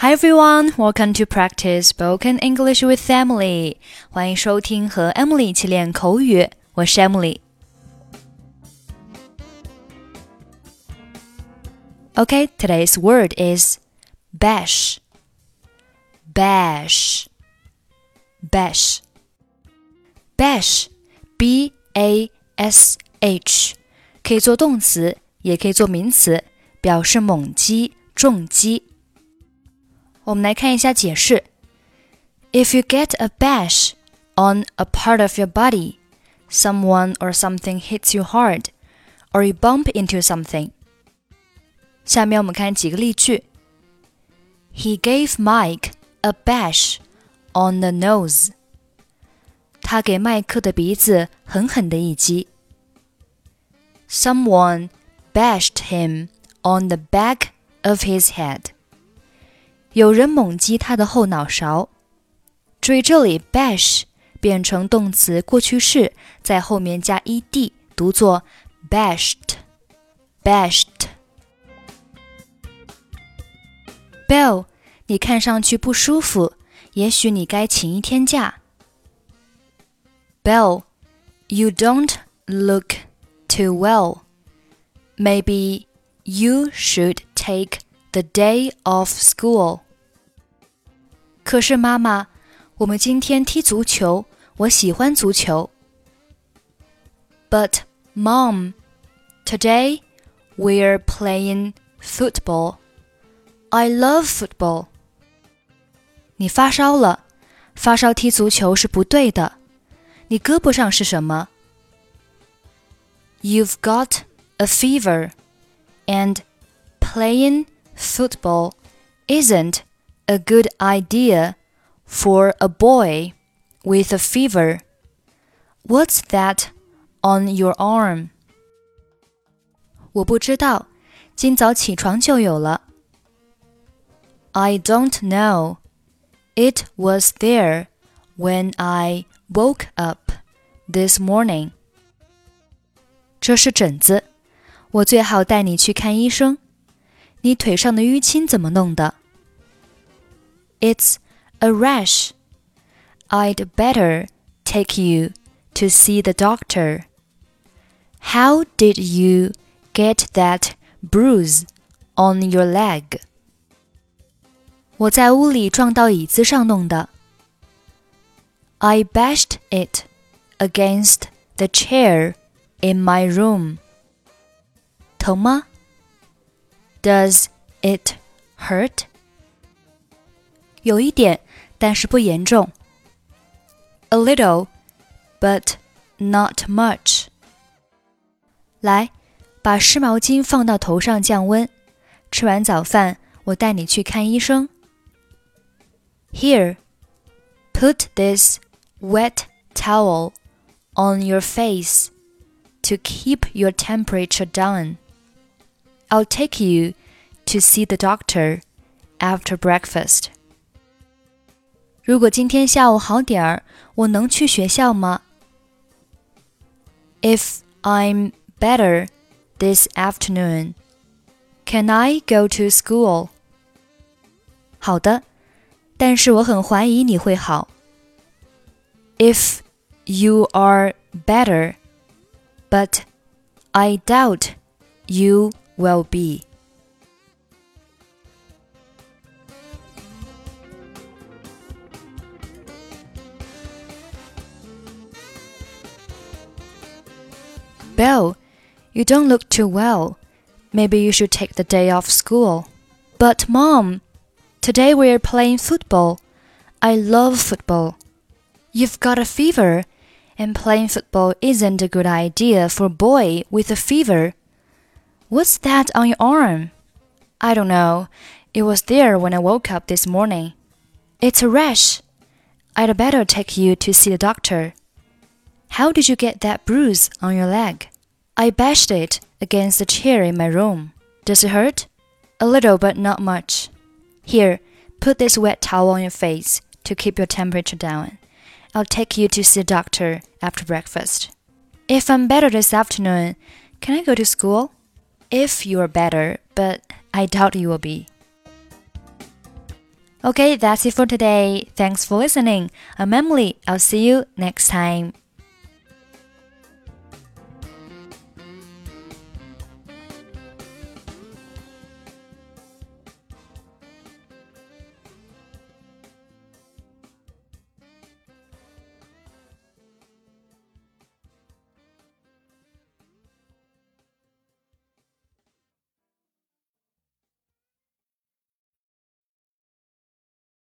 Hi everyone, welcome to practice spoken English with Emily. 欢迎收听和 Emily 一起练口语，我是 Emily。Okay, today's word is bash. Bash. Bash. Bash. B A S H. 可以做动词，也可以做名词，表示猛击、重击。 我们来看一下解释。If you get a bash on a part of your body, someone or something hits you hard, or you bump into something. 下面我们看几个例句。He gave Mike a bash on the nose. 他给麦克的鼻子狠狠的一击。Someone bashed him on the back of his head. 有人猛击他的后脑勺。注意这里，bash 变成动词过去式，在后面加 ed，读作 bashed，bashed。Bill，你看上去不舒服，也许你该请一天假。Bill，you don't look too well. Maybe you should take the day off school. 可是妈妈，我们今天踢足球，我喜欢足球。But mom, today we're playing football. I love football. 你发烧了，发烧踢足球是不对的。你胳膊上是什么？You've got a fever, and playing football isn't a good idea for a boy with a fever. What's that on your arm? 我不知道，今早起床就有了。I don't know. It was there when I woke up this morning. 这是疹子，我最好带你去看医生。 你腿上的淤青怎么弄的？It's a rash. I'd better take you to see the doctor. How did you get that bruise on your leg? 我在屋里撞到椅子上弄的。I bashed it against the chair in my room. 疼吗 ？Does it hurt? 有一点，但是不严重。A little, but not much. 来，把湿毛巾放到头上降温。吃完早饭，我带你去看医生。here, put this wet towel on your face to keep your temperature down. I'll take you to see the doctor after breakfast. 如果今天下午好点儿，我能去学校吗？If I'm better this afternoon, can I go to school? 好的。但是我很怀疑你会好。If you are better, but I doubt you will be. Bill, you don't look too well. Maybe you should take the day off school. But, Mom, Today we're playing football. I love football. You've got a fever, and playing football isn't a good idea for a boy with a fever. What's that on your arm? I don't know. It was there when I woke up this morning. It's a rash. I'd better take you to see the doctor. How did you get that bruise on your leg? I bashed it against the chair in my room. Does it hurt? A little, but not much. Here, put this wet towel on your face to keep your temperature down. I'll take you to see the doctor after breakfast. If I'm better this afternoon, can I go to school? If you're better, but I doubt you will be. Okay, that's it for today. Thanks for listening. I'm Emily. I'll see you next time.